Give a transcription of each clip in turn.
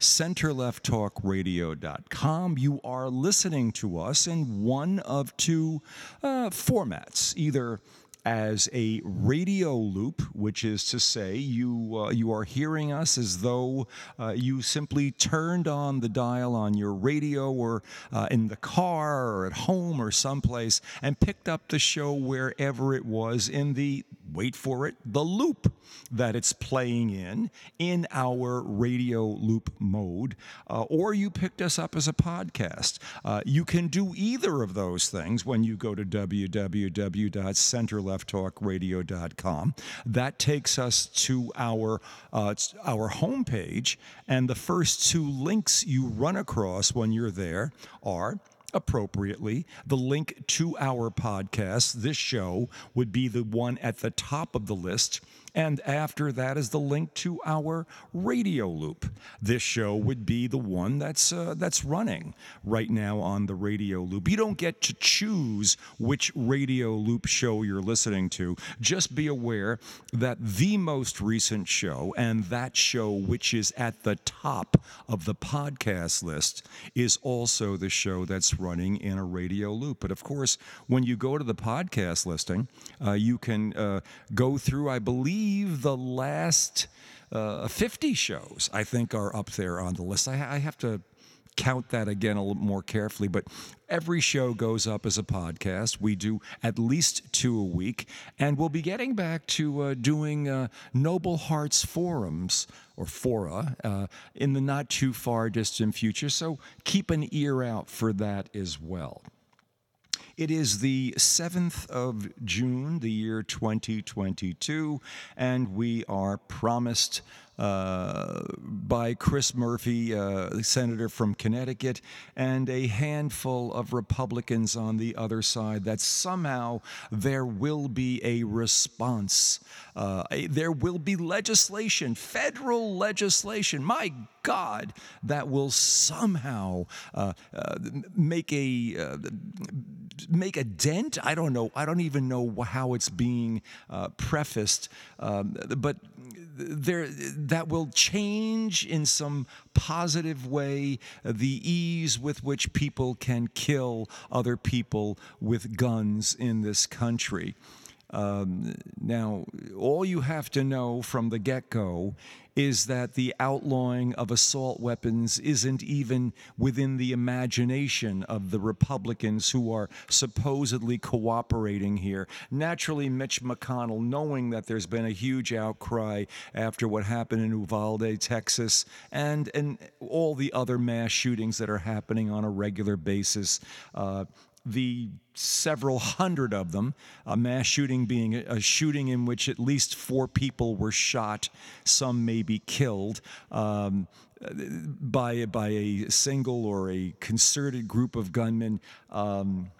centerlefttalkradio.com. You are listening to us in one of two uh, formats, either as a radio loop, which is to say, you uh, you are hearing us as though uh, you simply turned on the dial on your radio or uh, in the car or at home or someplace and picked up the show wherever it was in the wait for it the loop that it's playing in in our radio loop mode, uh, or you picked us up as a podcast. Uh, you can do either of those things when you go to www.centerlefttalkradio.com. That takes us to our uh, our homepage, and the first two links you run across when you're there are appropriately. The link to our podcast, this show, would be the one at the top of the list. And after that is the link to our radio loop. This show would be the one that's uh, that's running right now on the radio loop. You don't get to choose which radio loop show you're listening to. Just be aware that the most recent show and that show which is at the top of the podcast list is also the show that's running in a radio loop. But of course, when you go to the podcast listing, uh, you can uh, go through, I believe believe the last uh, 50 shows, I think, are up there on the list. I, I have to count that again a little more carefully, but every show goes up as a podcast. We do at least two a week, and we'll be getting back to uh, doing uh, Noble Hearts forums or fora uh, in the not too far distant future. So keep an ear out for that as well. It is the 7th of June, the year 2022, and we are promised uh, by Chris Murphy, uh, senator from Connecticut, and a handful of Republicans on the other side that somehow there will be a response. Uh, a, there will be legislation, federal legislation. My God, that will somehow uh, uh, make a uh, make a dent. I don't know. I don't even know how it's being prefaced, um, but there that will change in some positive way the ease with which people can kill other people with guns in this country. Um, now, all you have to know from the get go is that the outlawing of assault weapons isn't even within the imagination of the Republicans who are supposedly cooperating here. Naturally, Mitch McConnell, knowing that there's been a huge outcry after what happened in Uvalde, Texas, and, and all the other mass shootings that are happening on a regular basis, uh, the several hundred of them, a mass shooting being a shooting in which at least four people were shot, some may be killed. Um, by by a single or a concerted group of gunmen, um,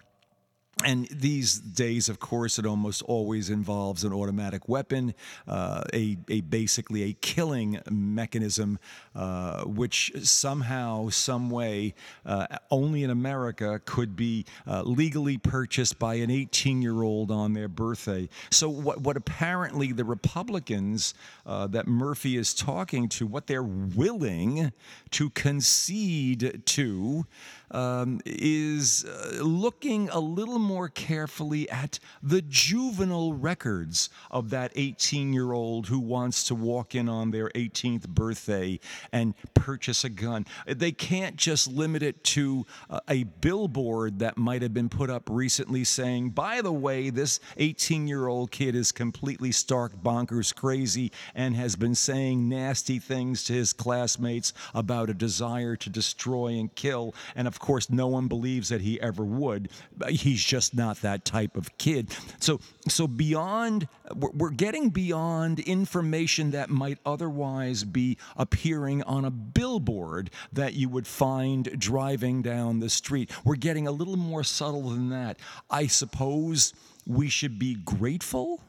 and these days, of course, it almost always involves an automatic weapon, uh, a, a, basically a killing mechanism, uh, which somehow, some way, uh, only in America could be uh, legally purchased by an 18-year-old on their birthday. So, what, what apparently the Republicans uh, that Murphy is talking to, what they're willing to concede to um, is uh, looking a little more carefully at the juvenile records of that 18 year old who wants to walk in on their 18th birthday and purchase a gun. They can't just limit it to uh, a billboard that might have been put up recently saying, by the way, this 18 year old kid is completely stark bonkers crazy and has been saying nasty things to his classmates about a desire to destroy and kill. And of course, no one believes that he ever would. He's just not that type of kid. So, so beyond, we're getting beyond information that might otherwise be appearing on a billboard that you would find driving down the street. We're getting a little more subtle than that. I suppose we should be grateful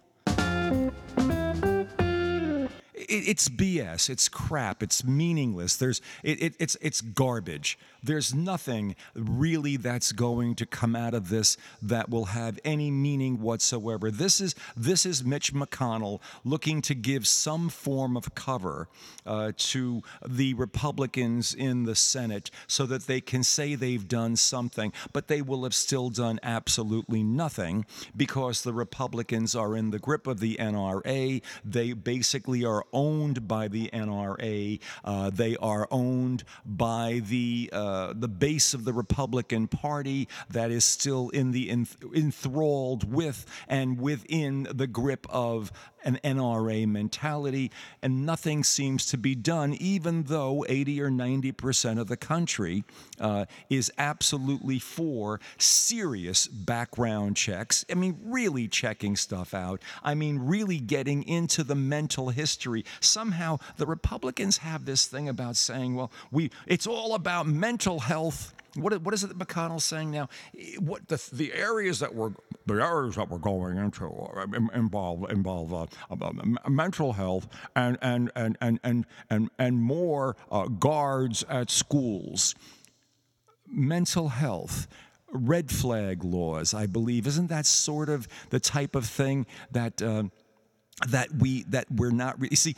it, it's BS. It's crap. It's meaningless. There's it, it, it's it's garbage. There's nothing really that's going to come out of this that will have any meaning whatsoever. This is this is Mitch McConnell looking to give some form of cover uh, to the Republicans in the Senate so that they can say they've done something, but they will have still done absolutely nothing because the Republicans are in the grip of the NRA. They basically are owned by the NRA. Uh, they are owned by the uh, the base of the Republican Party that is still in the enthralled with and within the grip of an NRA mentality, and nothing seems to be done, even though 80 or 90 percent of the country uh, is absolutely for serious background checks. I mean, really checking stuff out. I mean, really getting into the mental history. Somehow, the Republicans have this thing about saying, "Well, we it's all about mental health." What, what is it that McConnell's saying now? What the, the areas that we're the areas that we're going into uh, involve involve uh, uh mental health and and and and and and, and more uh, guards at schools. Mental health red flag laws, I believe. Isn't that sort of the type of thing that that we that we're not you see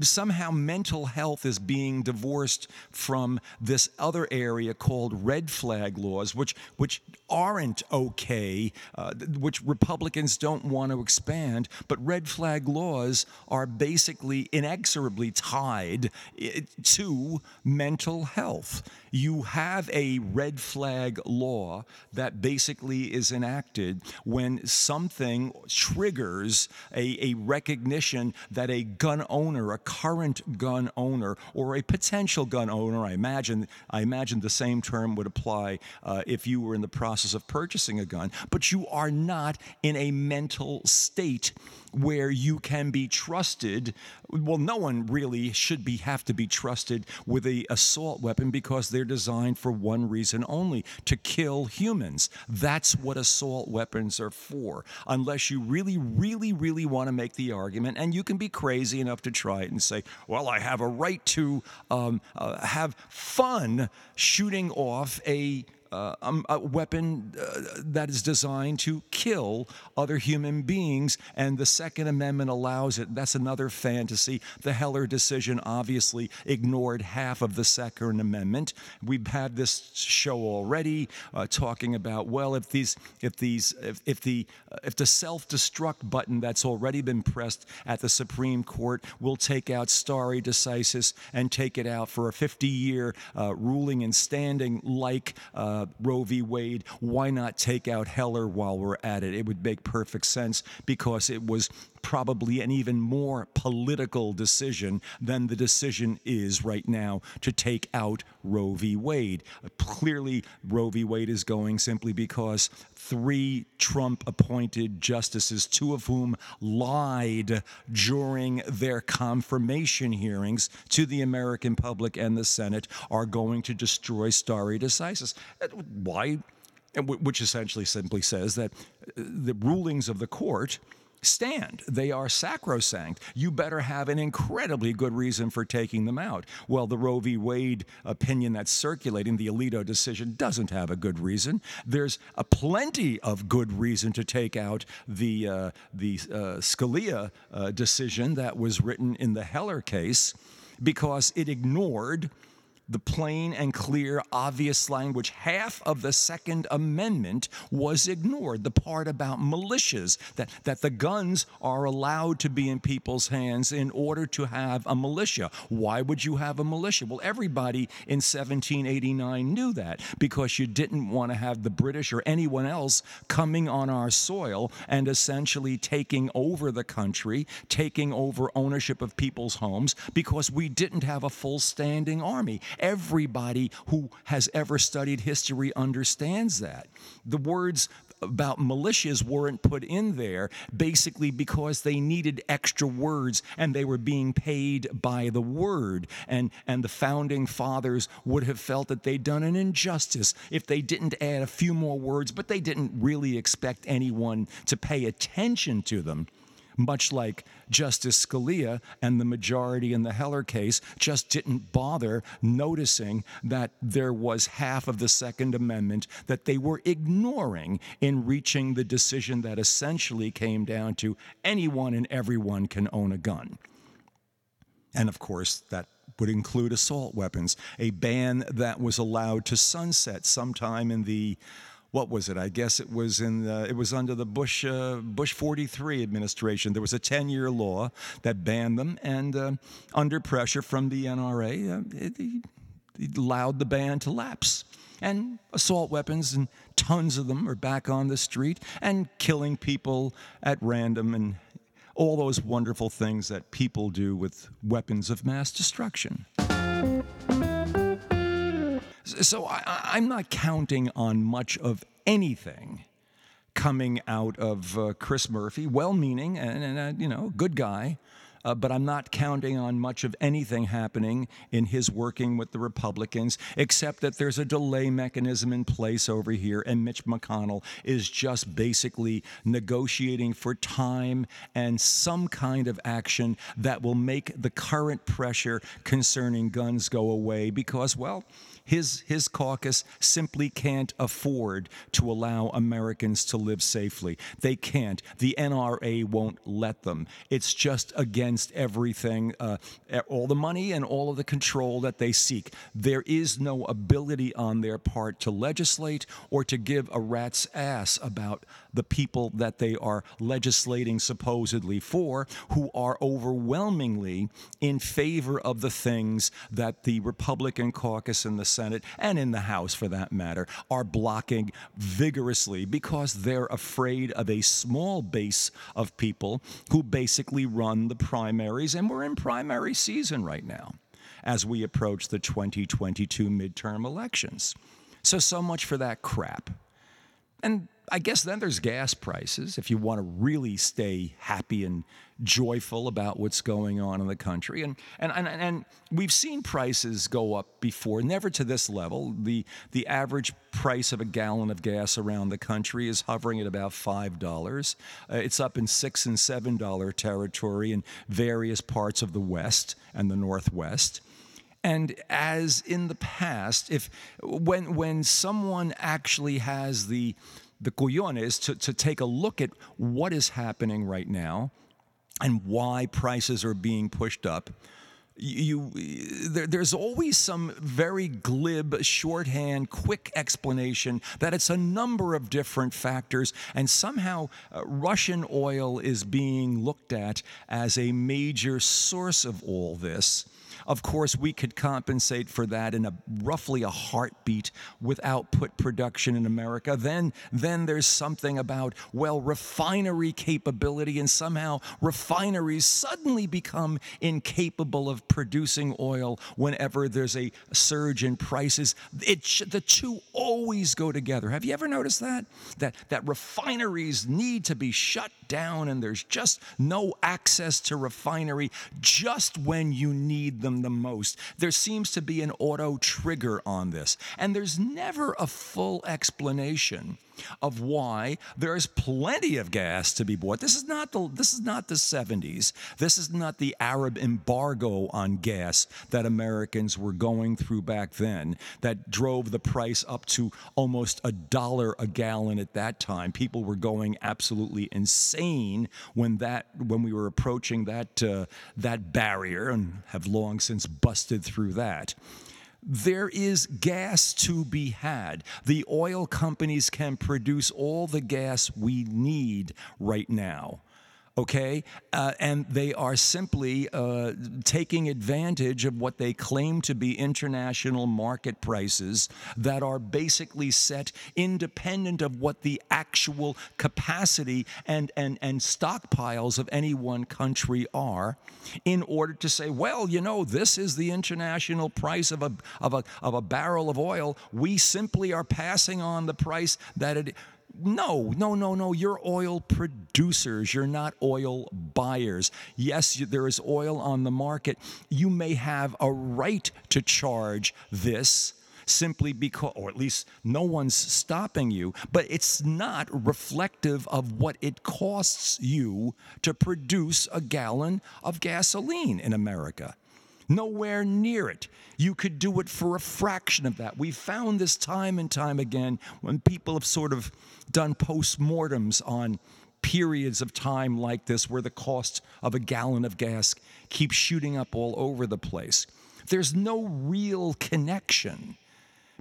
somehow mental health is being divorced from this other area called red flag laws which which aren't okay uh, which republicans don't want to expand but red flag laws are basically inexorably tied to mental health you have a red flag law that basically is enacted when something triggers a, a recognition that a gun owner, a current gun owner, or a potential gun owner, I imagine, I imagine the same term would apply uh, if you were in the process of purchasing a gun, but you are not in a mental state where you can be trusted. Well, no one really should be have to be trusted with a assault weapon because they're designed for one reason only: to kill humans. That's what assault weapons are for. Unless you really, really, really want to make the argument, and you can be crazy enough to try it and say, "Well, I have a right to um, uh, have fun shooting off a uh, um, a weapon uh, that is designed to kill other human beings, and the Second Amendment allows it. That's another fantasy. The Heller decision obviously ignored half of the Second Amendment. We've had this show already uh, talking about well, if these, if these, if, if the, uh, if the self-destruct button that's already been pressed at the Supreme Court will take out stare decisis and take it out for a 50-year uh, ruling and standing like uh, uh, Roe v. Wade, why not take out Heller while we're at it? It would make perfect sense because it was probably an even more political decision than the decision is right now to take out Roe v. Wade. Clearly, Roe v. Wade is going simply because three Trump appointed justices, two of whom lied during their confirmation hearings to the American public and the Senate, are going to destroy stare decisis. Why? Which essentially simply says that uh, the rulings of the court stand. They are sacrosanct. You better have an incredibly good reason for taking them out. Well, the Roe v. Wade opinion that's circulating, the Alito decision, doesn't have a good reason. There's a plenty of good reason to take out the, uh, the uh, Scalia uh, decision that was written in the Heller case because it ignored the plain and clear, obvious language. Half of the Second Amendment was ignored. The part about militias, that, that the guns are allowed to be in people's hands in order to have a militia. Why would you have a militia? Well, everybody in 1789 knew that because you didn't want to have the British or anyone else coming on our soil and essentially taking over the country, taking over ownership of people's homes because we didn't have a full standing army Everybody who has ever studied history understands that. The words about militias weren't put in there basically because they needed extra words and they were being paid by the word. And, and the founding fathers would have felt that they'd done an injustice if they didn't add a few more words, but they didn't really expect anyone to pay attention to them much like Justice Scalia and the majority in the Heller case just didn't bother noticing that there was half of the Second Amendment that they were ignoring in reaching the decision that essentially came down to anyone and everyone can own a gun. And of course, that would include assault weapons, a ban that was allowed to sunset sometime in the what was it? I guess it was in the, it was under the Bush uh, Bush 43 administration. There was a 10-year law that banned them, and uh, under pressure from the NRA, uh, it, it allowed the ban to lapse. And assault weapons and tons of them are back on the street and killing people at random and all those wonderful things that people do with weapons of mass destruction. So I, am not counting on much of anything coming out of uh, Chris Murphy, well-meaning and, and uh, you know, good guy. Uh, but I'm not counting on much of anything happening in his working with the Republicans, except that there's a delay mechanism in place over here, and Mitch McConnell is just basically negotiating for time and some kind of action that will make the current pressure concerning guns go away because, well, his, his caucus simply can't afford to allow Americans to live safely. They can't. The NRA won't let them. It's just against everything, uh, all the money and all of the control that they seek. There is no ability on their part to legislate or to give a rat's ass about the people that they are legislating supposedly for, who are overwhelmingly in favor of the things that the Republican caucus in the Senate and in the House, for that matter, are blocking vigorously because they're afraid of a small base of people who basically run the primaries. And we're in primary season right now as we approach the 2022 midterm elections. So, so much for that crap. And I guess then there's gas prices if you want to really stay happy and joyful about what's going on in the country. And, and, and, and we've seen prices go up before, never to this level. The, the average price of a gallon of gas around the country is hovering at about $5. Uh, it's up in 6 and $7 territory in various parts of the West and the Northwest. And as in the past, if when when someone actually has the the cojones to, to take a look at what is happening right now and why prices are being pushed up, you, there, there's always some very glib, shorthand, quick explanation that it's a number of different factors, and somehow uh, Russian oil is being looked at as a major source of all this. Of course, we could compensate for that in a roughly a heartbeat with output production in America. Then, then there's something about, well, refinery capability, and somehow refineries suddenly become incapable of producing oil whenever there's a surge in prices. It, the two always go together. Have you ever noticed that? That, that refineries need to be shut down and there's just no access to refinery just when you need them the most. There seems to be an auto trigger on this, and there's never a full explanation of why there's plenty of gas to be bought. This is not the this is not the 70s. This is not the Arab embargo on gas that Americans were going through back then that drove the price up to almost a dollar a gallon at that time. People were going absolutely insane when that when we were approaching that uh, that barrier and have long since busted through that there is gas to be had. The oil companies can produce all the gas we need right now. Okay? Uh, and they are simply uh, taking advantage of what they claim to be international market prices that are basically set independent of what the actual capacity and, and, and stockpiles of any one country are in order to say, well, you know, this is the international price of a, of a, of a barrel of oil. We simply are passing on the price that it no, no, no, no. You're oil producers. You're not oil buyers. Yes, there is oil on the market. You may have a right to charge this simply because, or at least no one's stopping you, but it's not reflective of what it costs you to produce a gallon of gasoline in America. Nowhere near it. You could do it for a fraction of that. We've found this time and time again when people have sort of done postmortems on periods of time like this where the cost of a gallon of gas keeps shooting up all over the place. There's no real connection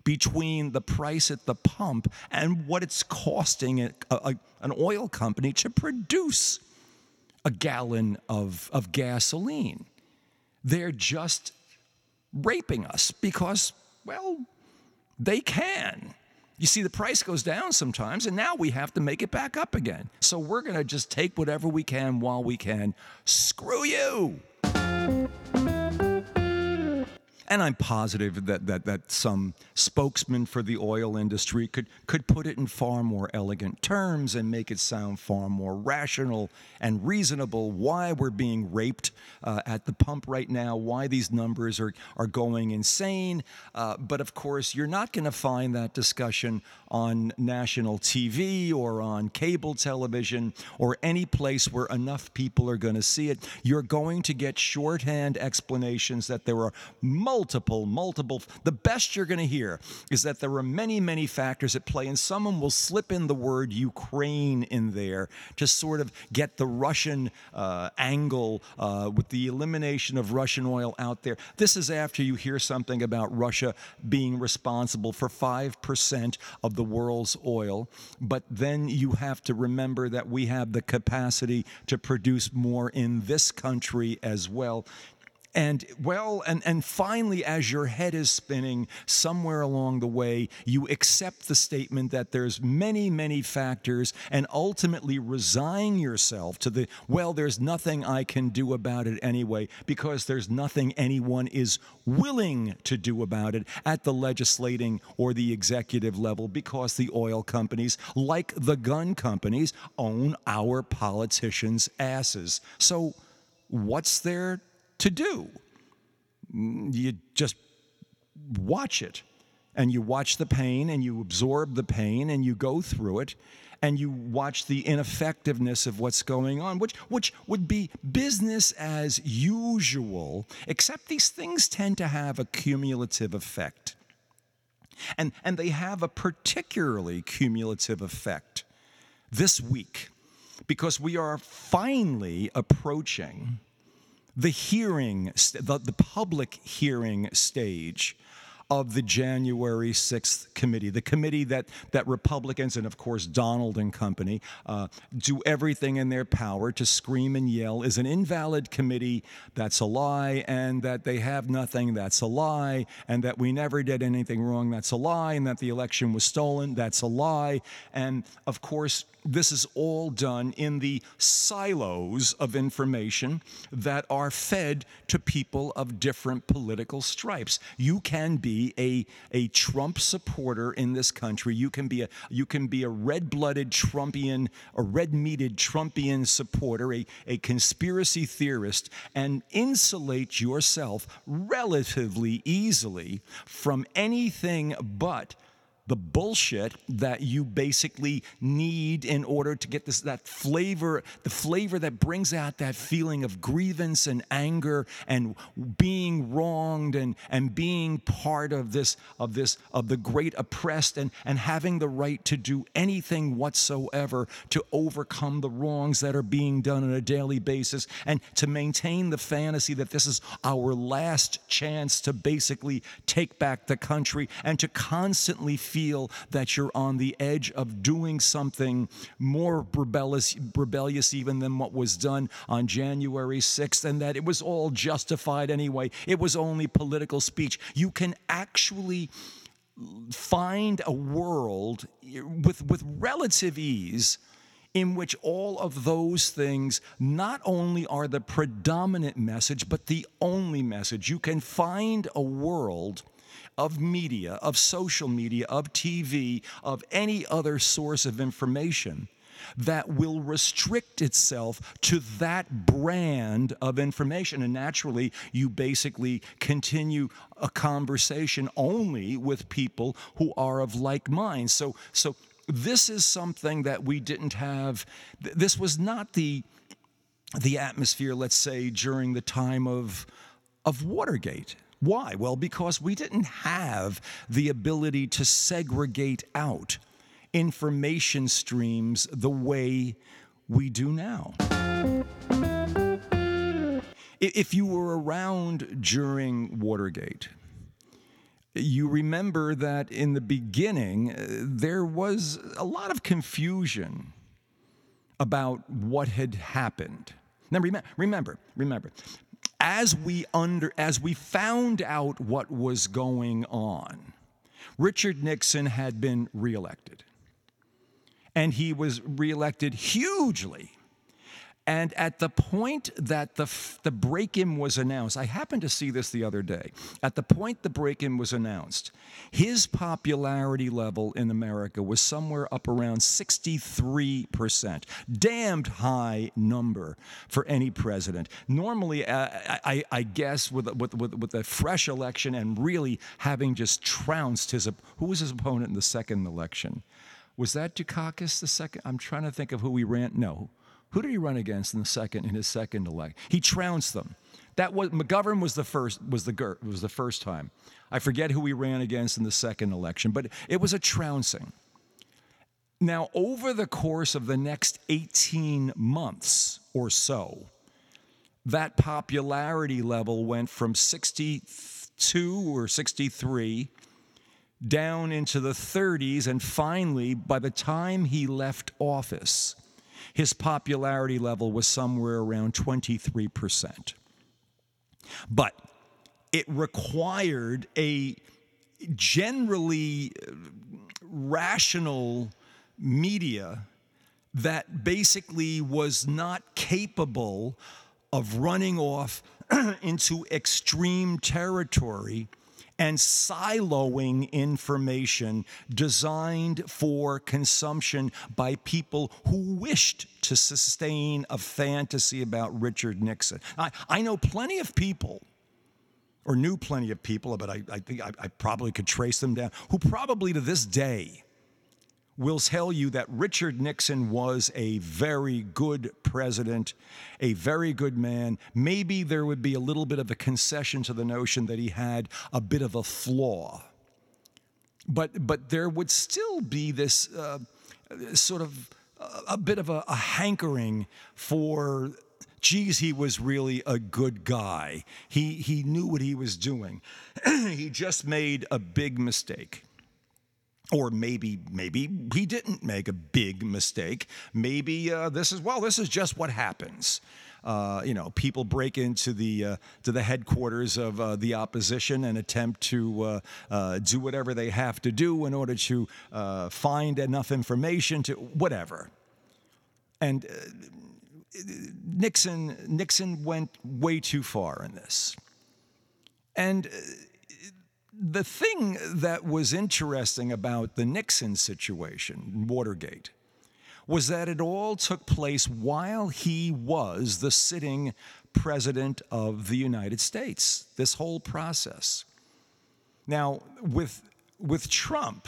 between the price at the pump and what it's costing a, a, an oil company to produce a gallon of, of gasoline. They're just raping us because, well, they can. You see, the price goes down sometimes, and now we have to make it back up again. So we're going to just take whatever we can while we can. Screw you! And I'm positive that, that, that some spokesman for the oil industry could, could put it in far more elegant terms and make it sound far more rational and reasonable why we're being raped uh, at the pump right now, why these numbers are, are going insane. Uh, but of course, you're not going to find that discussion on national TV or on cable television or any place where enough people are going to see it. You're going to get shorthand explanations that there are multiple multiple, multiple. The best you're going to hear is that there are many, many factors at play, and someone will slip in the word Ukraine in there to sort of get the Russian uh, angle uh, with the elimination of Russian oil out there. This is after you hear something about Russia being responsible for 5% of the world's oil, but then you have to remember that we have the capacity to produce more in this country as well. And well, and, and finally, as your head is spinning, somewhere along the way, you accept the statement that there's many, many factors and ultimately resign yourself to the, well, there's nothing I can do about it anyway, because there's nothing anyone is willing to do about it at the legislating or the executive level, because the oil companies, like the gun companies, own our politicians' asses. So, what's there to do. You just watch it and you watch the pain and you absorb the pain and you go through it and you watch the ineffectiveness of what's going on, which, which would be business as usual, except these things tend to have a cumulative effect. And, and they have a particularly cumulative effect this week because we are finally approaching the hearing, the, the public hearing stage of the January 6th committee, the committee that, that Republicans and, of course, Donald and company uh, do everything in their power to scream and yell is an invalid committee, that's a lie, and that they have nothing, that's a lie, and that we never did anything wrong, that's a lie, and that the election was stolen, that's a lie. And, of course, this is all done in the silos of information that are fed to people of different political stripes. You can be a, a Trump supporter in this country. You can be a you can be a red-blooded Trumpian, a red-meated Trumpian supporter, a, a conspiracy theorist, and insulate yourself relatively easily from anything but the bullshit that you basically need in order to get this that flavor the flavor that brings out that feeling of grievance and anger and being wronged and and being part of this of this of the great oppressed and and having the right to do anything whatsoever to overcome the wrongs that are being done on a daily basis and to maintain the fantasy that this is our last chance to basically take back the country and to constantly feel feel that you're on the edge of doing something more rebellious, rebellious even than what was done on January 6th, and that it was all justified anyway. It was only political speech. You can actually find a world with, with relative ease in which all of those things not only are the predominant message, but the only message. You can find a world of media, of social media, of TV, of any other source of information that will restrict itself to that brand of information. And naturally, you basically continue a conversation only with people who are of like mind. So, so this is something that we didn't have. This was not the the atmosphere, let's say, during the time of of Watergate. Why? Well, because we didn't have the ability to segregate out information streams the way we do now. If you were around during Watergate, you remember that in the beginning, uh, there was a lot of confusion about what had happened. Now, remember, remember, remember, as we under as we found out what was going on, Richard Nixon had been reelected. And he was reelected hugely and at the point that the, the break in was announced, I happened to see this the other day. At the point the break in was announced, his popularity level in America was somewhere up around 63%. Damned high number for any president. Normally, uh, I, I, guess, with, with, with, with a fresh election and really having just trounced his, who was his opponent in the second election? Was that Dukakis the second? I'm trying to think of who he ran. No. Who did he run against in the second in his second election? He trounced them. That was McGovern was the first was the was the first time. I forget who he ran against in the second election, but it was a trouncing. Now, over the course of the next 18 months or so, that popularity level went from 62 or 63 down into the 30s, and finally, by the time he left office, his popularity level was somewhere around 23%. But it required a generally uh, rational media that basically was not capable of running off into extreme territory and siloing information designed for consumption by people who wished to sustain a fantasy about Richard Nixon. I, I know plenty of people or knew plenty of people, but I, I think I, I, probably could trace them down, who probably to this day will tell you that Richard Nixon was a very good president, a very good man. Maybe there would be a little bit of a concession to the notion that he had a bit of a flaw. But, but there would still be this uh, sort of a bit of a, a hankering for geez, he was really a good guy. He, he knew what he was doing. he just made a big mistake or maybe maybe he didn't make a big mistake. Maybe uh, this is well this is just what happens. Uh, you know people break into the uh, to the headquarters of uh, the opposition and attempt to uh, uh, do whatever they have to do in order to find enough information to whatever. And Nixon Nixon went way too far in this. And the thing that was interesting about the Nixon situation, Watergate, was that it all took place while he was the sitting president of the United States, this whole process. Now, with, with Trump,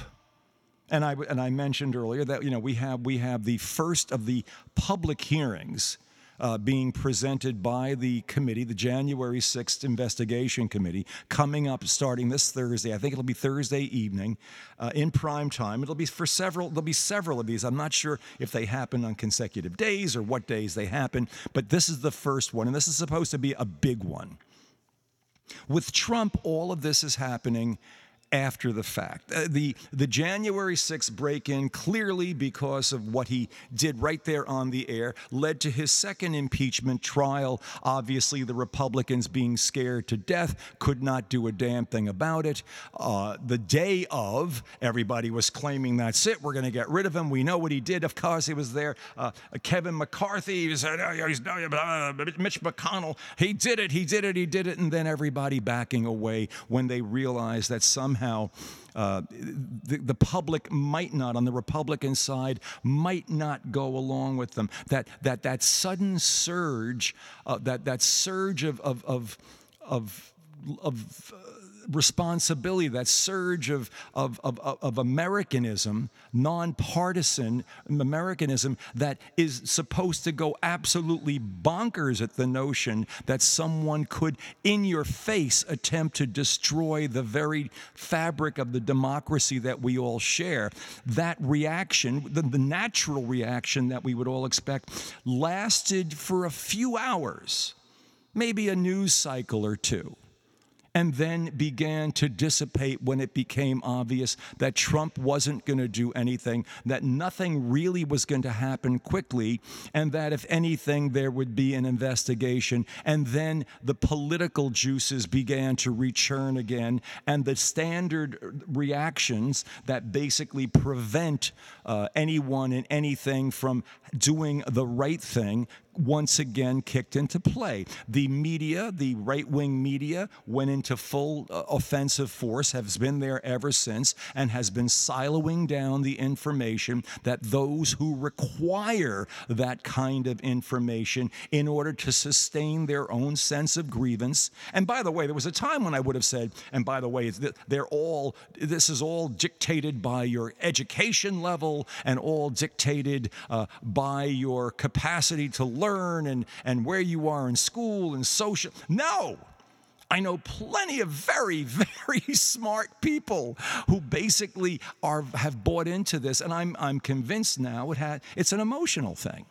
and I, and I mentioned earlier that you know, we, have, we have the first of the public hearings uh, being presented by the committee, the January 6th investigation committee, coming up starting this Thursday. I think it'll be Thursday evening uh, in prime time. It'll be for several, there'll be several of these. I'm not sure if they happen on consecutive days or what days they happen, but this is the first one, and this is supposed to be a big one. With Trump, all of this is happening after the fact. Uh, the, the January 6th break in, clearly because of what he did right there on the air, led to his second impeachment trial. Obviously, the Republicans being scared to death could not do a damn thing about it. Uh, the day of, everybody was claiming that's it, we're going to get rid of him. We know what he did. Of course, he was there. Uh, Kevin McCarthy, he said, oh, he's, uh, Mitch McConnell, he did it, he did it, he did it. And then everybody backing away when they realized that somehow somehow uh, the, the public might not, on the Republican side, might not go along with them. That, that, that sudden surge, uh, that, that surge of, of, of, of, of responsibility, that surge of, of, of, of Americanism, nonpartisan Americanism, that is supposed to go absolutely bonkers at the notion that someone could, in your face, attempt to destroy the very fabric of the democracy that we all share. That reaction, the, the natural reaction that we would all expect, lasted for a few hours, maybe a news cycle or two and then began to dissipate when it became obvious that Trump wasn't going to do anything, that nothing really was going to happen quickly, and that if anything, there would be an investigation. And then the political juices began to return again, and the standard reactions that basically prevent uh, anyone and anything from doing the right thing once again kicked into play. The media, the right wing media, went into full uh, offensive force, has been there ever since, and has been siloing down the information that those who require that kind of information in order to sustain their own sense of grievance. And by the way, there was a time when I would have said, and by the way, they're all, this is all dictated by your education level and all dictated uh, by your capacity to learn learn and, and where you are in school and social. No! I know plenty of very, very smart people who basically are have bought into this, and I'm I'm convinced now it had it's an emotional thing.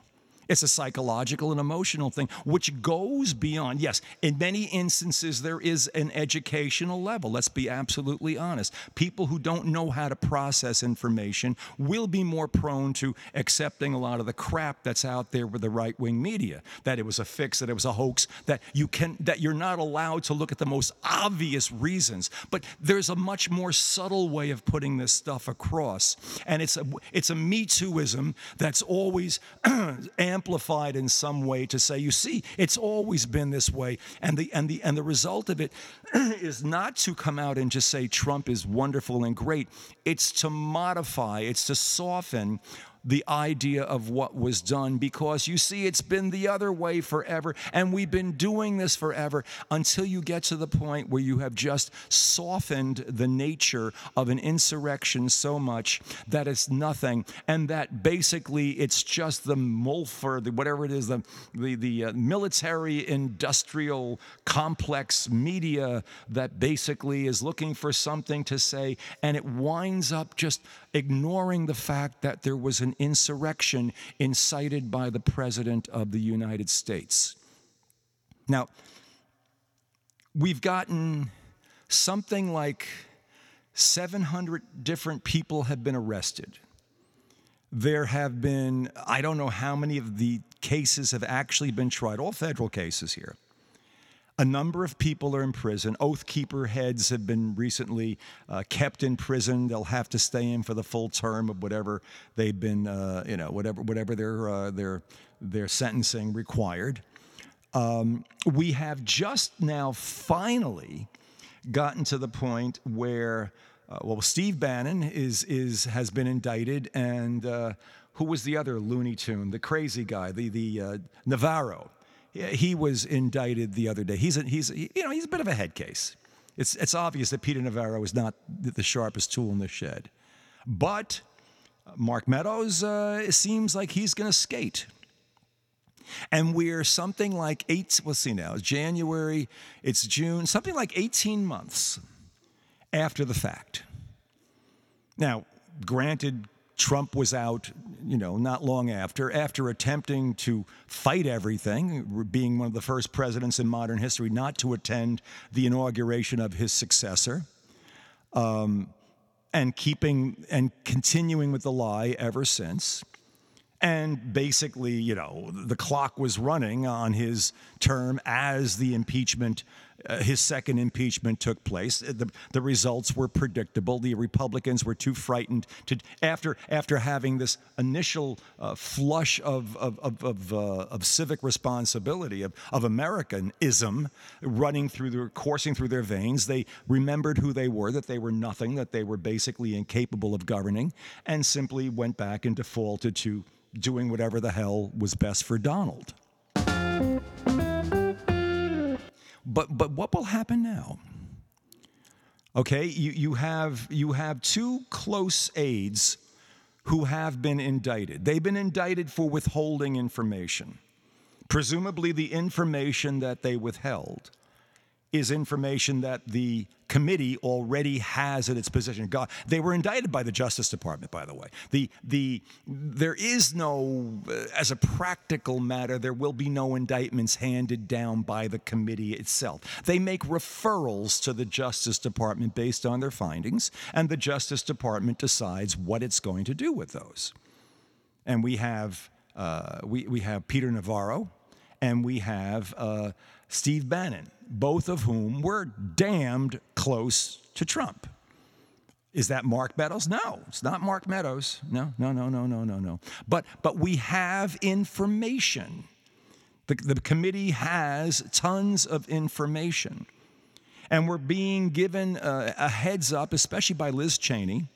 It's a psychological and emotional thing, which goes beyond. Yes, in many instances, there is an educational level. Let's be absolutely honest. People who don't know how to process information will be more prone to accepting a lot of the crap that's out there with the right wing media that it was a fix, that it was a hoax, that you can that you're not allowed to look at the most obvious reasons. But there's a much more subtle way of putting this stuff across. And it's a it's a Me Tooism that's always amplified in some way to say, you see, it's always been this way. And the, and the, and the result of it is not to come out and just say Trump is wonderful and great, it's to modify, it's to soften the idea of what was done because you see, it's been the other way forever, and we've been doing this forever until you get to the point where you have just softened the nature of an insurrection so much that it's nothing, and that basically it's just the MOLFR, the, whatever it is, the, the, the uh, military industrial complex media that basically is looking for something to say, and it winds up just ignoring the fact that there was an insurrection incited by the President of the United States. Now, we've gotten something like 700 different people have been arrested. There have been, I don't know how many of the cases have actually been tried, all federal cases here. A number of people are in prison. Oath keeper heads have been recently uh, kept in prison. They'll have to stay in for the full term of whatever they've been, uh, you know, whatever whatever their uh, their their sentencing required. Um, we have just now finally gotten to the point where, uh, well, Steve Bannon is is has been indicted, and uh, who was the other Looney Tune, the crazy guy, the the uh, Navarro he was indicted the other day. He's a, he's you know he's a bit of a head case. It's it's obvious that Peter Navarro is not the sharpest tool in the shed, but Mark Meadows uh, it seems like he's going to skate. And we're something like eight, we'll see now, January, it's June, something like 18 months after the fact. Now, granted, Trump was out, you know, not long after, after attempting to fight everything, being one of the first presidents in modern history not to attend the inauguration of his successor. um, and keeping and continuing with the lie ever since. And basically, you know, the clock was running on his term as the impeachment, uh, his second impeachment took place. The, the results were predictable. The Republicans were too frightened to, after, after having this initial uh, flush of, of, of, of, uh, of, civic responsibility, of, of Americanism running through their, coursing through their veins, they remembered who they were, that they were nothing, that they were basically incapable of governing, and simply went back and defaulted to doing whatever the hell was best for Donald. But, but what will happen now? Okay, you, you, have, you have two close aides who have been indicted. They've been indicted for withholding information. Presumably, the information that they withheld is information that the committee already has at its position. God, they were indicted by the Justice Department, by the way. The, the, there is no, uh, as a practical matter, there will be no indictments handed down by the committee itself. They make referrals to the Justice Department based on their findings, and the Justice Department decides what it's going to do with those. And we have, uh, we, we have Peter Navarro, and we have uh, Steve Bannon both of whom were damned close to Trump. Is that Mark Meadows? No, it's not Mark Meadows. No, no, no, no, no, no, no. But but we have information. The, the committee has tons of information. And we're being given a, a heads up, especially by Liz Cheney,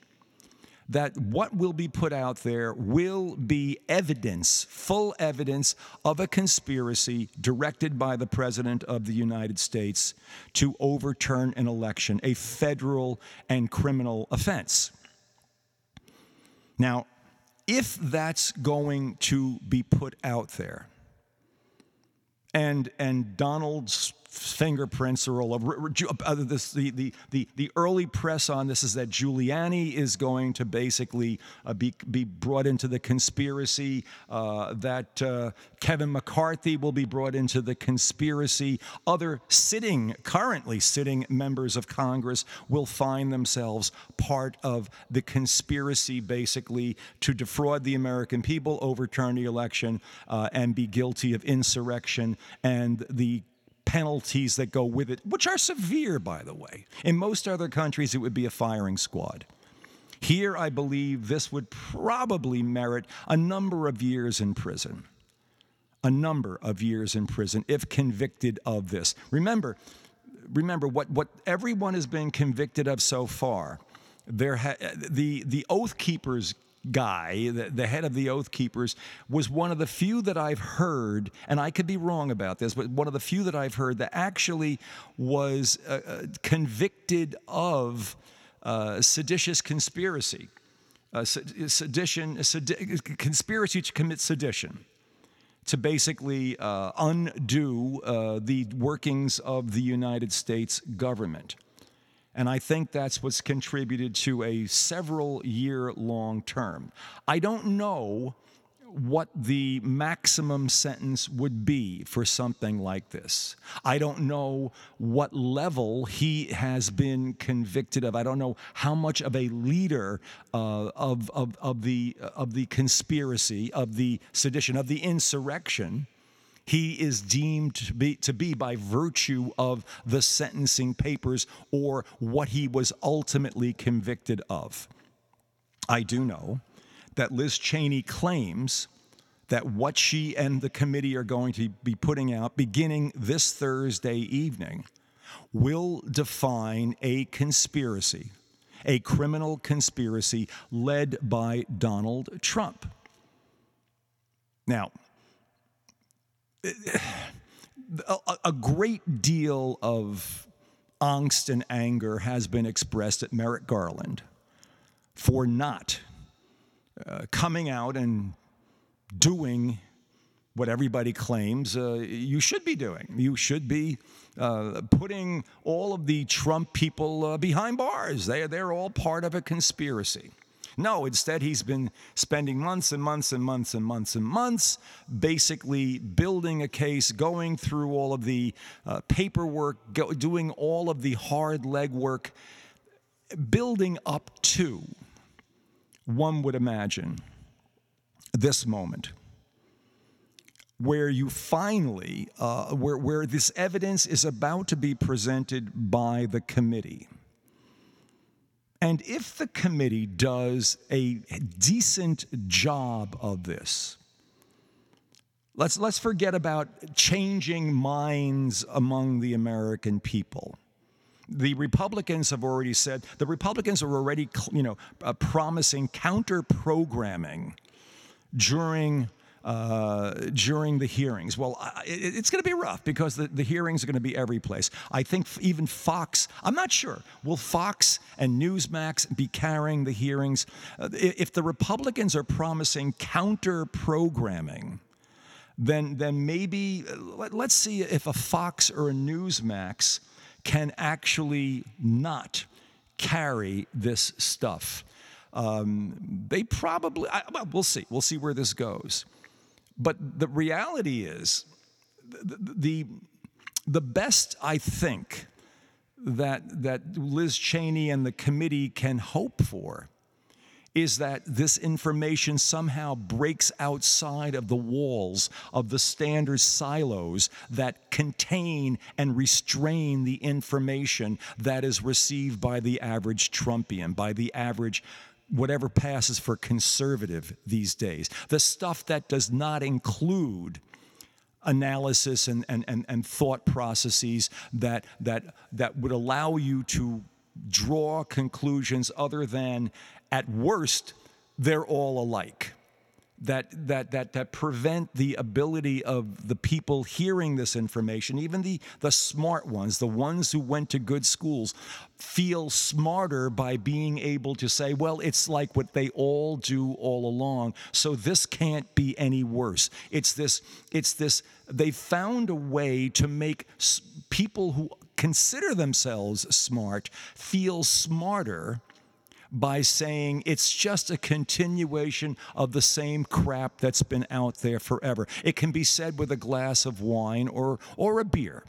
that what will be put out there will be evidence, full evidence of a conspiracy directed by the President of the United States to overturn an election, a federal and criminal offense. Now, if that's going to be put out there, and and Donald's fingerprints are all over. This, the, the, the, the early press on this is that Giuliani is going to basically uh, be, be brought into the conspiracy, uh, that uh, Kevin McCarthy will be brought into the conspiracy. Other sitting, currently sitting members of Congress will find themselves part of the conspiracy, basically, to defraud the American people, overturn the election, uh, and be guilty of insurrection and the penalties that go with it, which are severe, by the way. In most other countries, it would be a firing squad. Here, I believe this would probably merit a number of years in prison. A number of years in prison if convicted of this. Remember, remember what, what everyone has been convicted of so far. There ha- the, the Oath Keepers guy, the, the, head of the Oath Keepers, was one of the few that I've heard, and I could be wrong about this, but one of the few that I've heard that actually was uh, uh convicted of uh, seditious conspiracy, uh, sedition, sedi- conspiracy to commit sedition. To basically uh, undo uh, the workings of the United States government. And I think that's what's contributed to a several year long term. I don't know what the maximum sentence would be for something like this. I don't know what level he has been convicted of. I don't know how much of a leader uh, of, of, of, the, of the conspiracy, of the sedition, of the insurrection he is deemed to be, to be by virtue of the sentencing papers or what he was ultimately convicted of. I do know that Liz Cheney claims that what she and the committee are going to be putting out beginning this Thursday evening will define a conspiracy, a criminal conspiracy led by Donald Trump. Now, a, a great deal of angst and anger has been expressed at Merrick Garland for not uh, coming out and doing what everybody claims uh, you should be doing. You should be uh, putting all of the Trump people uh, behind bars. They, they're all part of a conspiracy. No, instead, he's been spending months and months and months and months and months basically building a case, going through all of the uh, paperwork, go, doing all of the hard legwork. building up to, one would imagine, this moment where you finally, uh, where, where this evidence is about to be presented by the committee. And if the committee does a decent job of this, let's, let's forget about changing minds among the American people. The Republicans have already said, the Republicans are already, you know, uh, promising counter programming during uh, during the hearings. Well, it, it's going to be rough because the, the hearings are going to be every place. I think even Fox, I'm not sure, will Fox and Newsmax be carrying the hearings? Uh, if the Republicans are promising counter programming, then, then maybe uh, let, let's see if a Fox or a Newsmax can actually not carry this stuff. Um, they probably, I, well, we'll see. We'll see where this goes. But the reality is, the, the, best I think that, that Liz Cheney and the committee can hope for is that this information somehow breaks outside of the walls of the standard silos that contain and restrain the information that is received by the average Trumpian, by the average whatever passes for conservative these days. The stuff that does not include analysis and, and, and, and thought processes that, that, that would allow you to draw conclusions other than, at worst, they're all alike that, that, that, that prevent the ability of the people hearing this information, even the, the smart ones, the ones who went to good schools, feel smarter by being able to say, well, it's like what they all do all along. So this can't be any worse. It's this, it's this, they found a way to make people who consider themselves smart feel smarter by saying it's just a continuation of the same crap that's been out there forever. It can be said with a glass of wine or, or a beer,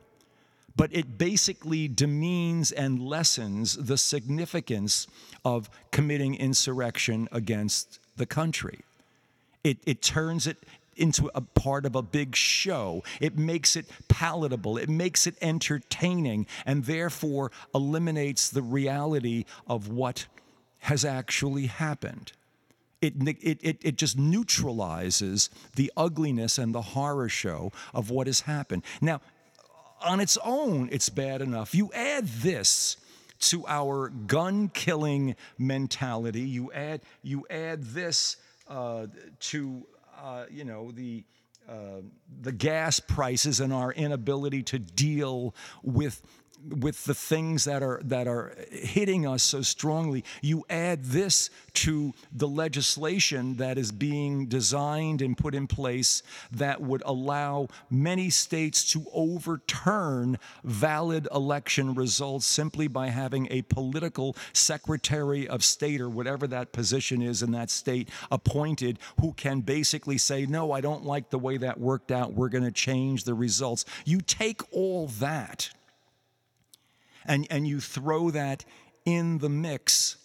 but it basically demeans and lessens the significance of committing insurrection against the country. It, it turns it into a part of a big show. It makes it palatable, it makes it entertaining, and therefore eliminates the reality of what has actually happened. It, it, it, it just neutralizes the ugliness and the horror show of what has happened. Now, on its own, it's bad enough. You add this to our gun killing mentality, you add, you add this uh, to, uh, you know, the, uh, the gas prices and our inability to deal with with the things that are that are hitting us so strongly you add this to the legislation that is being designed and put in place that would allow many states to overturn valid election results simply by having a political secretary of state or whatever that position is in that state appointed who can basically say no I don't like the way that worked out. We're going to change the results. You take all that and, and you throw that in the mix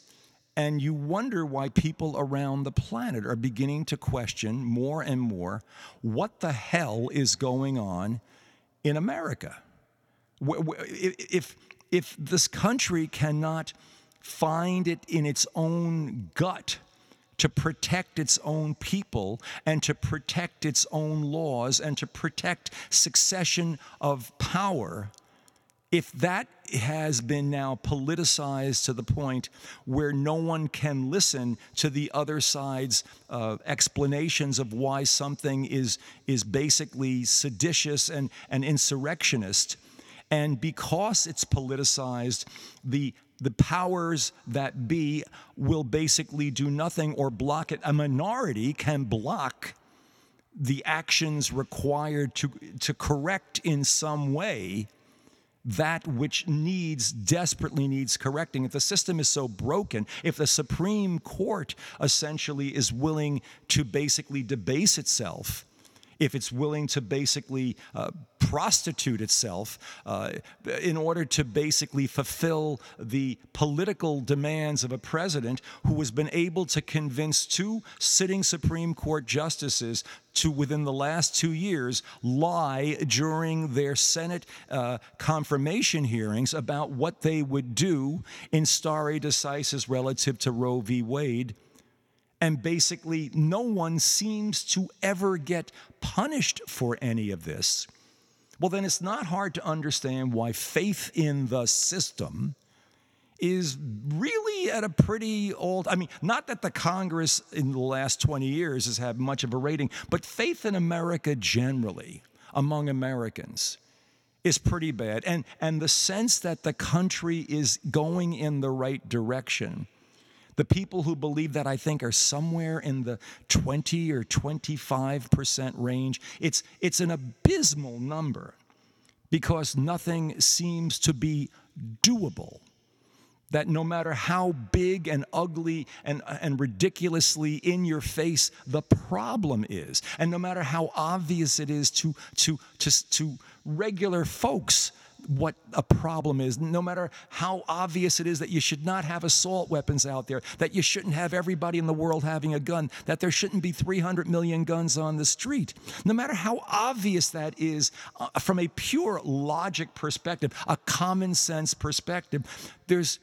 and you wonder why people around the planet are beginning to question more and more what the hell is going on in America. If, if this country cannot find it in its own gut to protect its own people and to protect its own laws and to protect succession of power, if that has been now politicized to the point where no one can listen to the other side's uh, explanations of why something is, is basically seditious and, and insurrectionist, and because it's politicized, the the powers that be will basically do nothing or block it. A minority can block the actions required to, to correct in some way that which needs, desperately needs correcting. If the system is so broken, if the Supreme Court essentially is willing to basically debase itself if it's willing to basically uh, prostitute itself uh, in order to basically fulfill the political demands of a president who has been able to convince two sitting Supreme Court justices to, within the last two years, lie during their Senate uh, confirmation hearings about what they would do in stare decisis relative to Roe v. Wade and basically no one seems to ever get punished for any of this, well, then it's not hard to understand why faith in the system is really at a pretty old I mean not that the Congress in the last 20 years has had much of a rating but faith in America generally among Americans is pretty bad. And and the sense that the country is going in the right direction the people who believe that I think are somewhere in the 20 or 25% range. It's, it's an abysmal number because nothing seems to be doable. That no matter how big and ugly and, and ridiculously in your face the problem is, and no matter how obvious it is to, to, to, to regular folks what a problem is, no matter how obvious it is that you should not have assault weapons out there, that you shouldn't have everybody in the world having a gun, that there shouldn't be 300 million guns on the street. No matter how obvious that is uh, from a pure logic perspective, a common sense perspective, there's,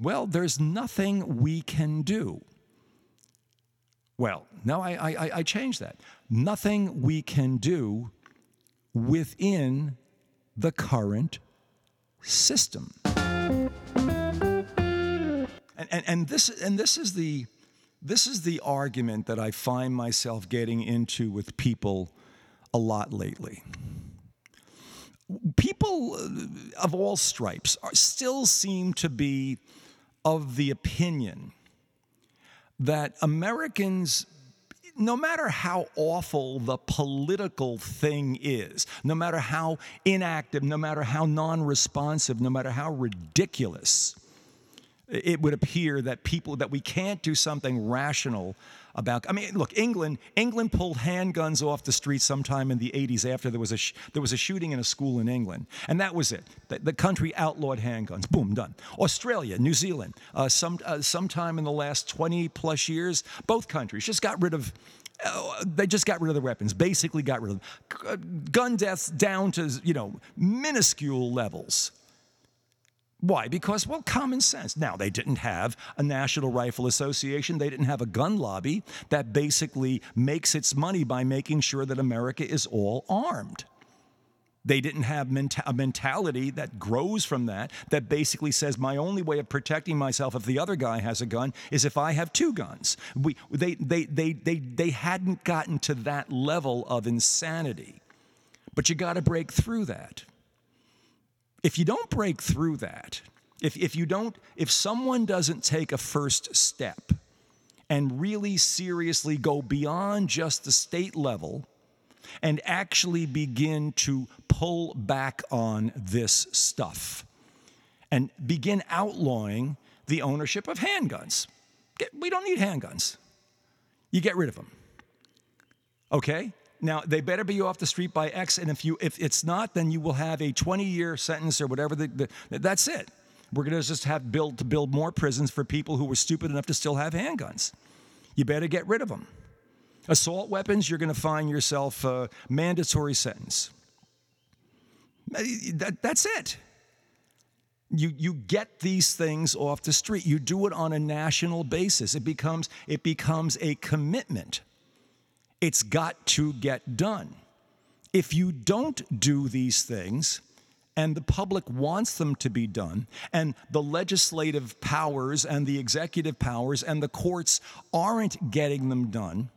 well, there's nothing we can do. Well, no, I, I, I changed that. Nothing we can do within the current system. And, and, and, this, and this, is the, this is the argument that I find myself getting into with people a lot lately. People of all stripes are, still seem to be of the opinion that Americans no matter how awful the political thing is, no matter how inactive, no matter how non responsive, no matter how ridiculous, it would appear that people that we can't do something rational about i mean look england england pulled handguns off the streets sometime in the 80s after there was a sh- there was a shooting in a school in england. And that was it. The, the country outlawed handguns. Boom done. Australia new zealand uh, some uh, sometime in the last 20 plus years both countries just got rid of uh, they just got rid of the weapons basically got rid of them gun deaths down to you know minuscule levels why? Because, well, common sense. Now, they didn't have a National Rifle Association. They didn't have a gun lobby that basically makes its money by making sure that America is all armed. They didn't have menta- a mentality that grows from that, that basically says, my only way of protecting myself if the other guy has a gun is if I have two guns. We, they, they, they, they, they hadn't gotten to that level of insanity. But you got to break through that. If you don't break through that, if, if you don't, if someone doesn't take a first step and really seriously go beyond just the state level and actually begin to pull back on this stuff and begin outlawing the ownership of handguns. We don't need handguns. You get rid of them. Okay? Now they better be off the street by X, and if you if it's not, then you will have a 20-year sentence or whatever. The, the, that's it. We're going to just have build to build more prisons for people who were stupid enough to still have handguns. You better get rid of them. Assault weapons, you're going to find yourself a mandatory sentence. That, that's it. You, you get these things off the street. You do it on a national basis. It becomes, it becomes a commitment. It's got to get done. If you don't do these things, and the public wants them to be done, and the legislative powers and the executive powers and the courts aren't getting them done,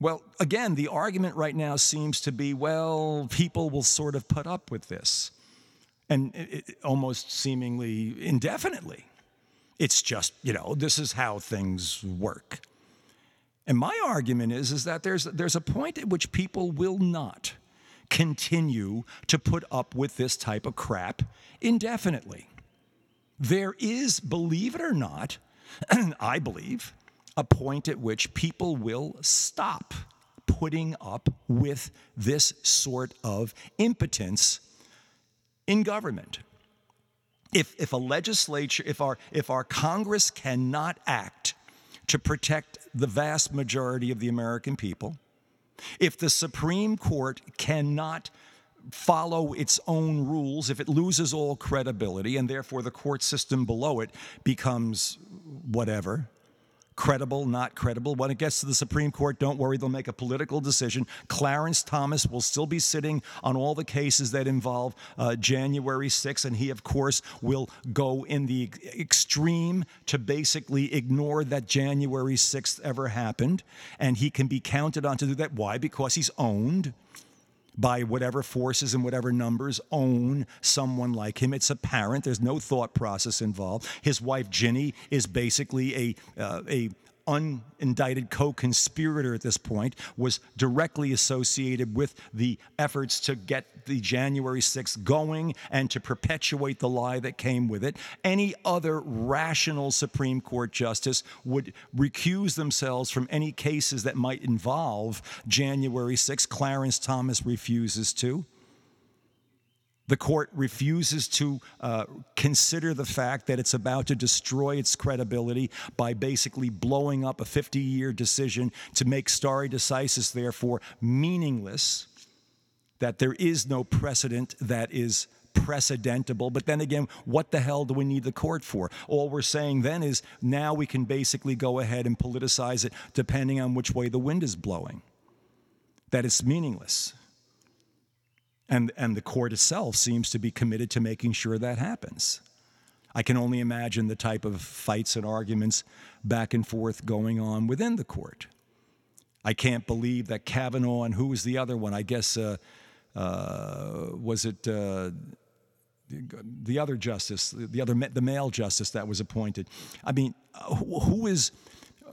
well, again, the argument right now seems to be well, people will sort of put up with this, and it, almost seemingly indefinitely. It's just, you know, this is how things work. And my argument is, is that there's, there's a point at which people will not continue to put up with this type of crap indefinitely. There is, believe it or not, I believe, a point at which people will stop putting up with this sort of impotence in government. If, if a legislature, if our, if our Congress cannot act to protect the vast majority of the American people, if the Supreme Court cannot follow its own rules, if it loses all credibility, and therefore the court system below it becomes whatever, credible, not credible. When it gets to the Supreme Court, don't worry, they'll make a political decision. Clarence Thomas will still be sitting on all the cases that involve uh, January 6th, and he, of course, will go in the extreme to basically ignore that January 6th ever happened. And he can be counted on to do that. Why? Because he's owned by whatever forces and whatever numbers own someone like him. It's apparent. There's no thought process involved. His wife Ginni is basically a uh, a unindicted co conspirator at this point, was directly associated with the efforts to get the January 6th going and to perpetuate the lie that came with it. Any other rational Supreme Court justice would recuse themselves from any cases that might involve January 6th. Clarence Thomas refuses to. The court refuses to uh, consider the fact that it's about to destroy its credibility by basically blowing up a 50 year decision to make stare decisis, therefore, meaningless, that there is no precedent that is precedentable. But then again, what the hell do we need the court for? All we're saying then is now we can basically go ahead and politicize it depending on which way the wind is blowing, that it's meaningless. And, and the court itself seems to be committed to making sure that happens. I can only imagine the type of fights and arguments back and forth going on within the court. I can't believe that Kavanaugh and who was the other one? I guess, uh, uh, was it uh, the other justice, the other the male justice that was appointed? I mean, who is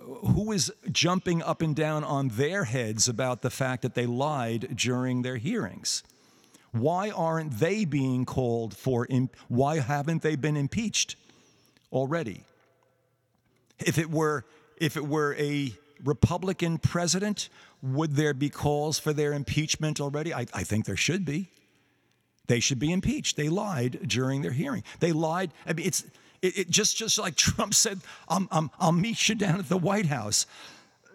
who is jumping up and down on their heads about the fact that they lied during their hearings? Why aren't they being called for? why haven't they been impeached already? If it were, if it were a Republican president, would there be calls for their impeachment already? I, I think there should be. They should be impeached. They lied during their hearing. They lied. I mean, it's it, it just just like Trump said, i I'll meet you down at the White House.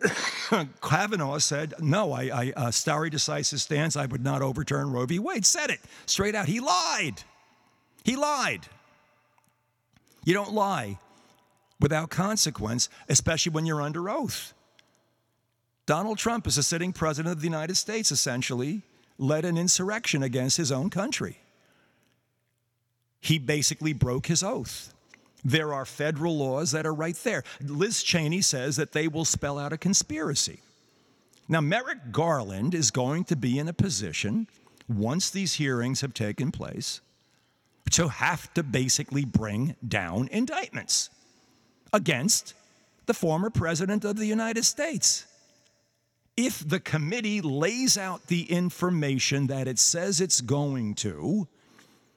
Kavanaugh said, no, I, I uh, stance, I would not overturn Roe v. Wade. Said it straight out. He lied. He lied. You don't lie without consequence, especially when you're under oath. Donald Trump, as a sitting president of the United States, essentially led an insurrection against his own country. He basically broke his oath. There are federal laws that are right there. Liz Cheney says that they will spell out a conspiracy. Now, Merrick Garland is going to be in a position, once these hearings have taken place, to have to basically bring down indictments against the former president of the United States. If the committee lays out the information that it says it's going to,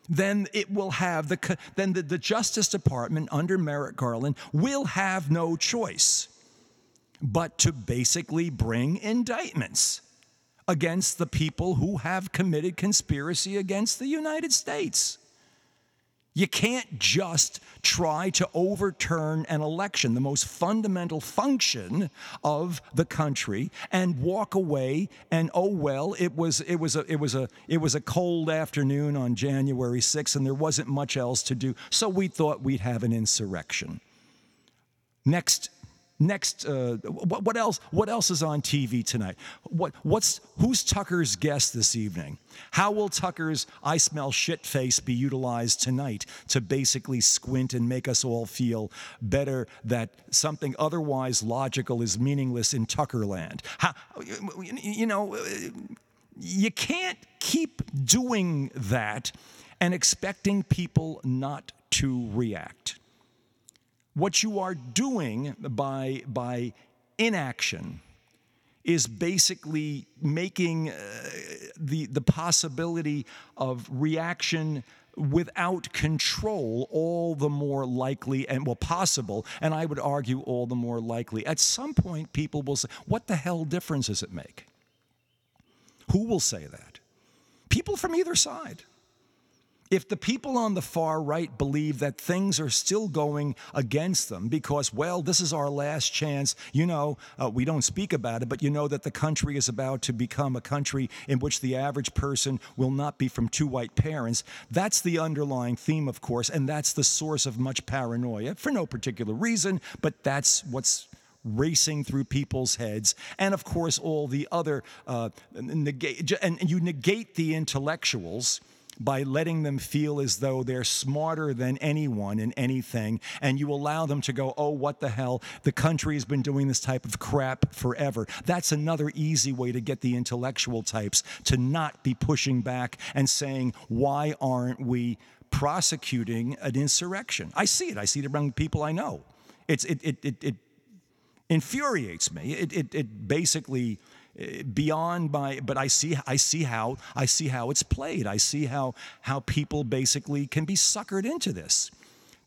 then it will have the then the, the Justice Department under Merrick Garland will have no choice but to basically bring indictments against the people who have committed conspiracy against the United States. You can't just try to overturn an election, the most fundamental function of the country, and walk away and oh well, it was it was a it was a it was a cold afternoon on January 6th and there wasn't much else to do, so we thought we'd have an insurrection. Next next uh, what, else what else is on tv tonight? What what's who's tucker's guest this evening? How will tucker's i smell shit face be utilized tonight to basically squint and make us all feel better that something otherwise logical is meaningless in tuckerland how, you know you can't keep doing that and expecting people not to react what you are doing by, by inaction is basically making uh, the, the possibility of reaction without control all the more likely and well possible and i would argue all the more likely at some point people will say what the hell difference does it make Who will say that? People from either side. If the people on the far right believe that things are still going against them because, well, this is our last chance, you know, uh, we don't speak about it, but you know that the country is about to become a country in which the average person will not be from two white parents, that's the underlying theme, of course, and that's the source of much paranoia for no particular reason, but that's what's racing through people's heads, and of course, all the other, uh, negate, and you negate the intellectuals by letting them feel as though they're smarter than anyone in anything, and you allow them to go, oh, what the hell? The country has been doing this type of crap forever. That's another easy way to get the intellectual types to not be pushing back and saying, why aren't we prosecuting an insurrection? I see it. I see it among people I know. It's, it, it, it, it infuriates me. It, it, it basically beyond my but I see I see how I see how it's played. I see how how people basically can be suckered into this.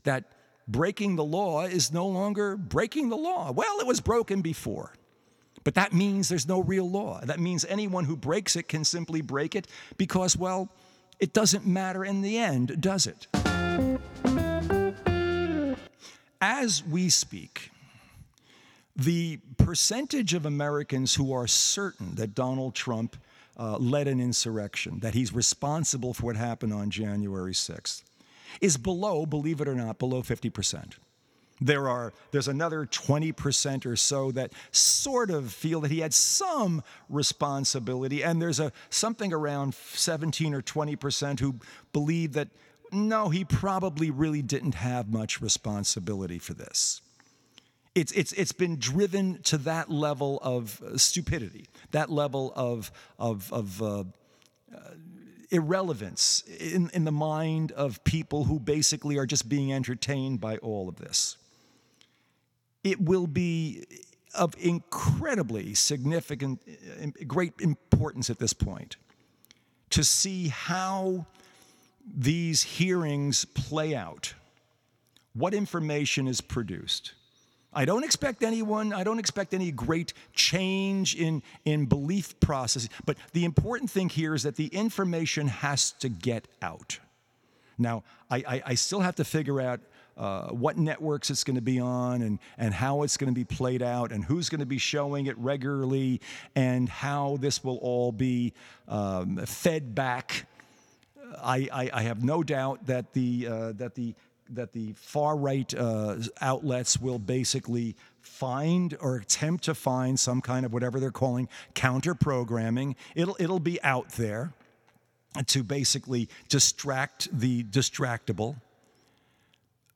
That breaking the law is no longer breaking the law. Well, it was broken before. But that means there's no real law. That means anyone who breaks it can simply break it because well, it doesn't matter in the end, does it? As we speak, the percentage of Americans who are certain that Donald Trump uh, led an insurrection, that he's responsible for what happened on January 6th, is below, believe it or not, below 50%. There are there's another 20% or so that sort of feel that he had some responsibility and there's a something around 17 or 20% who believe that no he probably really didn't have much responsibility for this it's, it's, it's been driven to that level of uh, stupidity, that level of, of, of uh, uh, irrelevance in, in the mind of people who basically are just being entertained by all of this. It will be of incredibly significant, great importance at this point to see how these hearings play out, what information is produced I don't expect anyone, I don't expect any great change in, in belief processes, but the important thing here is that the information has to get out. Now, I, I, I still have to figure out uh, what networks it's going to be on and, and how it's going to be played out and who's going to be showing it regularly and how this will all be um, fed back. I, I, I, have no doubt that the, uh, that the that the far right uh, outlets will basically find or attempt to find some kind of whatever they're calling counter programming. It'll it'll be out there to basically distract the distractible.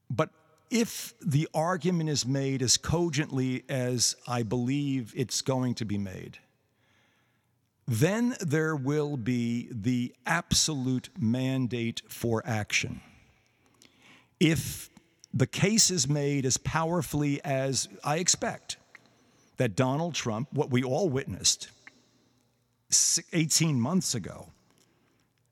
But if the argument is made as cogently as I believe it's going to be made, then there will be the absolute mandate for action if the case is made as powerfully as I expect that Donald Trump, what we all witnessed 18 months ago,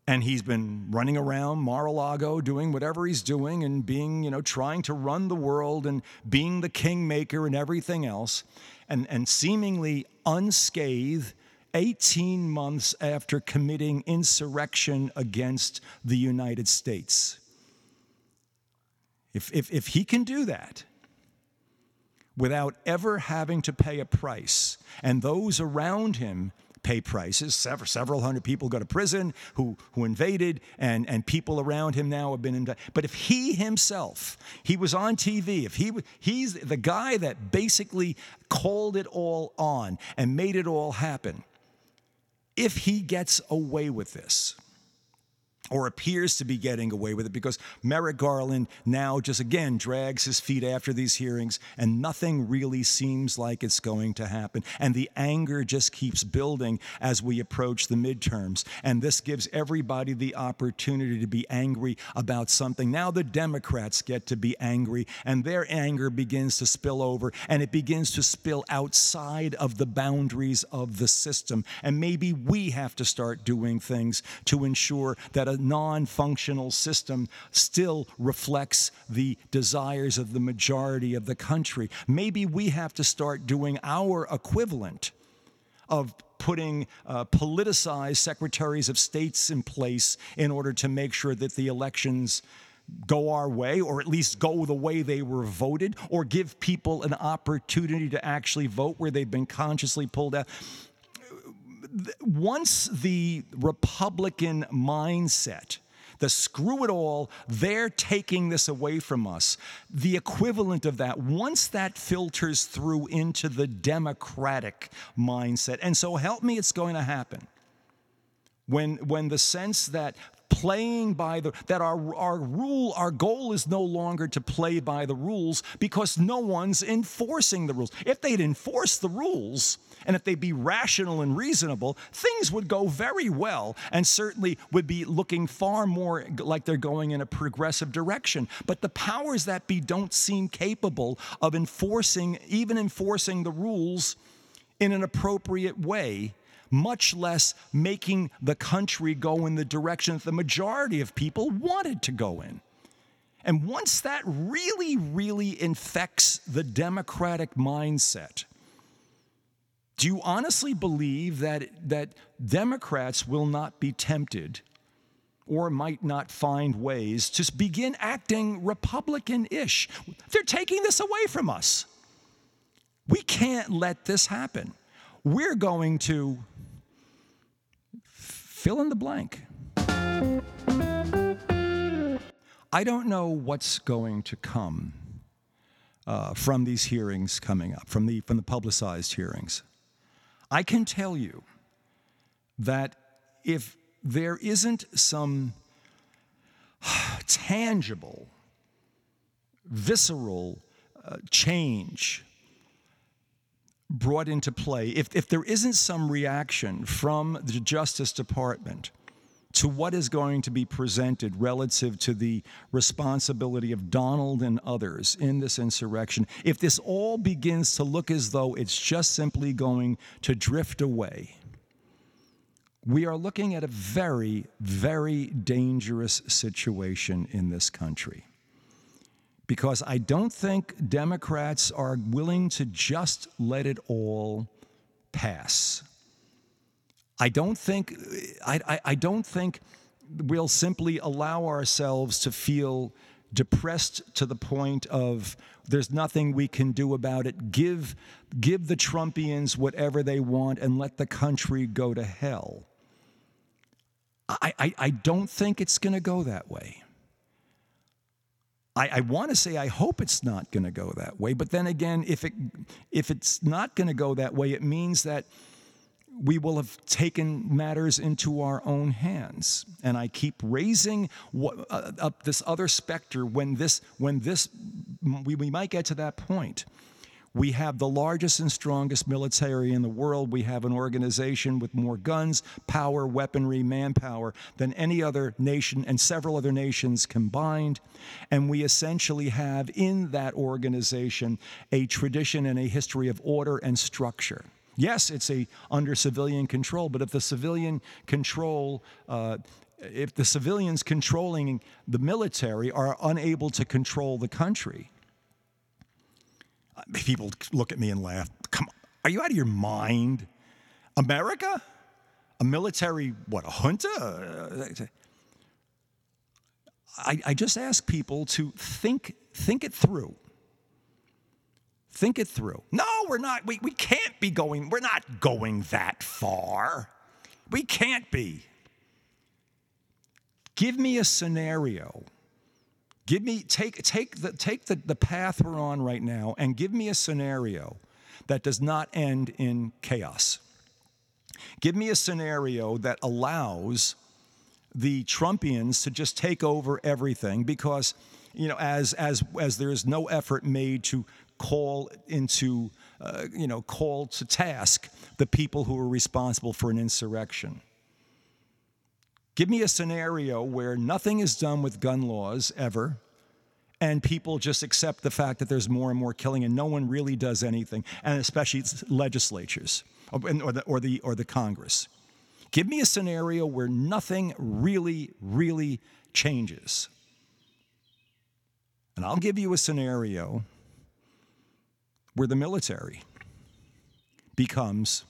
and he's been running around Mar-a-Lago doing whatever he's doing and being, you know, trying to run the world and being the kingmaker and everything else, and, and seemingly unscathed 18 months after committing insurrection against the United States. If, if, if he can do that without ever having to pay a price, and those around him pay prices. Several, several hundred people go to prison who, who invaded, and, and people around him now have been indicted. But if he himself, he was on TV, if he he's the guy that basically called it all on and made it all happen, if he gets away with this, or appears to be getting away with it because Merrick Garland now just again drags his feet after these hearings and nothing really seems like it's going to happen. And the anger just keeps building as we approach the midterms. And this gives everybody the opportunity to be angry about something. Now the Democrats get to be angry and their anger begins to spill over and it begins to spill outside of the boundaries of the system. And maybe we have to start doing things to ensure that a non functional system still reflects the desires of the majority of the country. Maybe we have to start doing our equivalent of putting uh, politicized secretaries of states in place in order to make sure that the elections go our way, or at least go the way they were voted, or give people an opportunity to actually vote where they've been consciously pulled out. Once the Republican mindset the screw it all, they're taking this away from us. The equivalent of that, once that filters through into the democratic mindset, and so help me, it's going to happen. When, when the sense that playing by the that our our rule our goal is no longer to play by the rules because no one's enforcing the rules if they'd enforce the rules and if they be rational and reasonable, things would go very well and certainly would be looking far more like they're going in a progressive direction. But the powers that be don't seem capable of enforcing, even enforcing the rules in an appropriate way much less making the country go in the direction that the majority of people wanted to go in. And once that really, really infects the democratic mindset, do you honestly believe that, that Democrats will not be tempted or might not find ways to begin acting Republican ish? They're taking this away from us. We can't let this happen. We're going to fill in the blank. I don't know what's going to come uh, from these hearings coming up, from the, from the publicized hearings. I can tell you that if there isn't some tangible, visceral uh, change brought into play, if, if there isn't some reaction from the Justice Department to what is going to be presented relative to the responsibility of Donald and others in this insurrection, if this all begins to look as though it's just simply going to drift away, we are looking at a very, very dangerous situation in this country. Because I don't think Democrats are willing to just let it all pass. I don't think I, I, I don't think we'll simply allow ourselves to feel depressed to the point of there's nothing we can do about it. Give, give the Trumpians whatever they want and let the country go to hell. I, I, I don't think it's going to go that way. I, I want to say I hope it's not going to go that way, but then again, if it if it's not going to go that way, it means that we will have taken matters into our own hands. And I keep raising uh, up this other specter when this, when this, we, we might get to that point. We have the largest and strongest military in the world. We have an organization with more guns, power, weaponry, manpower than any other nation and several other nations combined. And we essentially have in that organization a tradition and a history of order and structure. Yes, it's a under civilian control, but if the civilian control, uh, if the civilians controlling the military are unable to control the country, uh, people look at me and laugh. Come on, are you out of your mind? America? A military, what, a junta? I, I just ask people to think, think it through. Think it through. No, we're not. We, we can't be going, we're not going that far. We can't be. Give me a scenario. Give me, take, take, the, take the, the path we're on right now and give me a scenario that does not end in chaos. Give me a scenario that allows the Trumpians to just take over everything because, you know, as, as, as there is no effort made to call into, uh, you know, call to task the people who are responsible for an insurrection. Give me a scenario where nothing is done with gun laws ever, and people just accept the fact that there's more and more killing, and no one really does anything, and especially legislatures or the, or the, or the Congress. Give me a scenario where nothing really, really changes. And I'll give you a scenario where the military becomes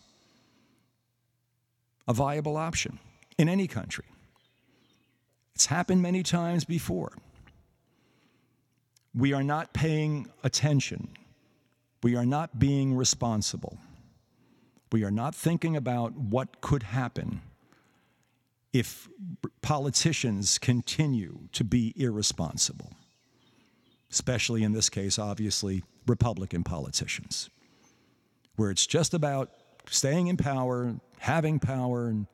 a viable option in any country. It's happened many times before. We are not paying attention. We are not being responsible. We are not thinking about what could happen if politicians continue to be irresponsible, especially in this case, obviously, Republican politicians, where it's just about staying in power, having power, and,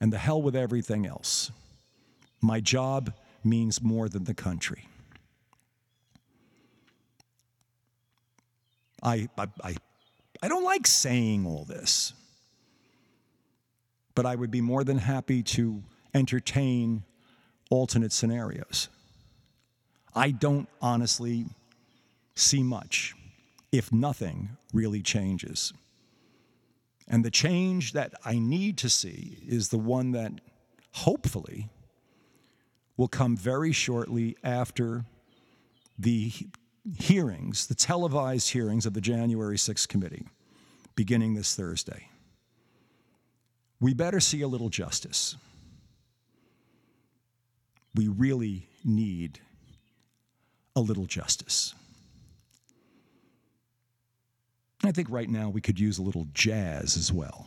and the hell with everything else. My job means more than the country. I, I, I, I don't like saying all this but I would be more than happy to entertain alternate scenarios. I don't honestly see much if nothing really changes. And the change that I need to see is the one that hopefully will come very shortly after the hearings, the televised hearings of the January 6th committee, beginning this Thursday we better see a little justice. We really need a little justice. I think right now we could use a little jazz as well.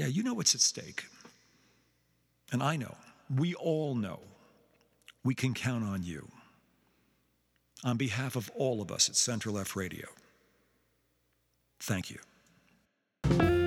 Yeah, you know what's at stake. And I know, we all know, we can count on you. On behalf of all of us at Center Left Radio, thank you.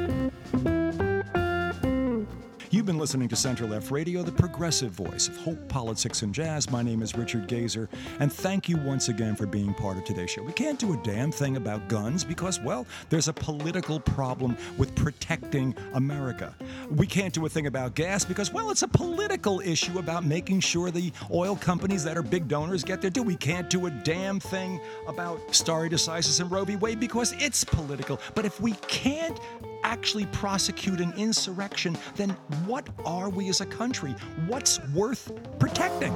You've been listening to Center Left Radio, the progressive voice of hope, politics, and jazz. My name is Richard Gazer, and thank you once again for being part of today's show. We can't do a damn thing about guns because, well, there's a political problem with protecting America. We can't do a thing about gas because, well, it's a political issue about making sure the oil companies that are big donors get their due. We can't do a damn thing about stare decisis and Roe v. Wade because it's political. But if we can't actually prosecute an insurrection, then what are we as a country? What's worth protecting?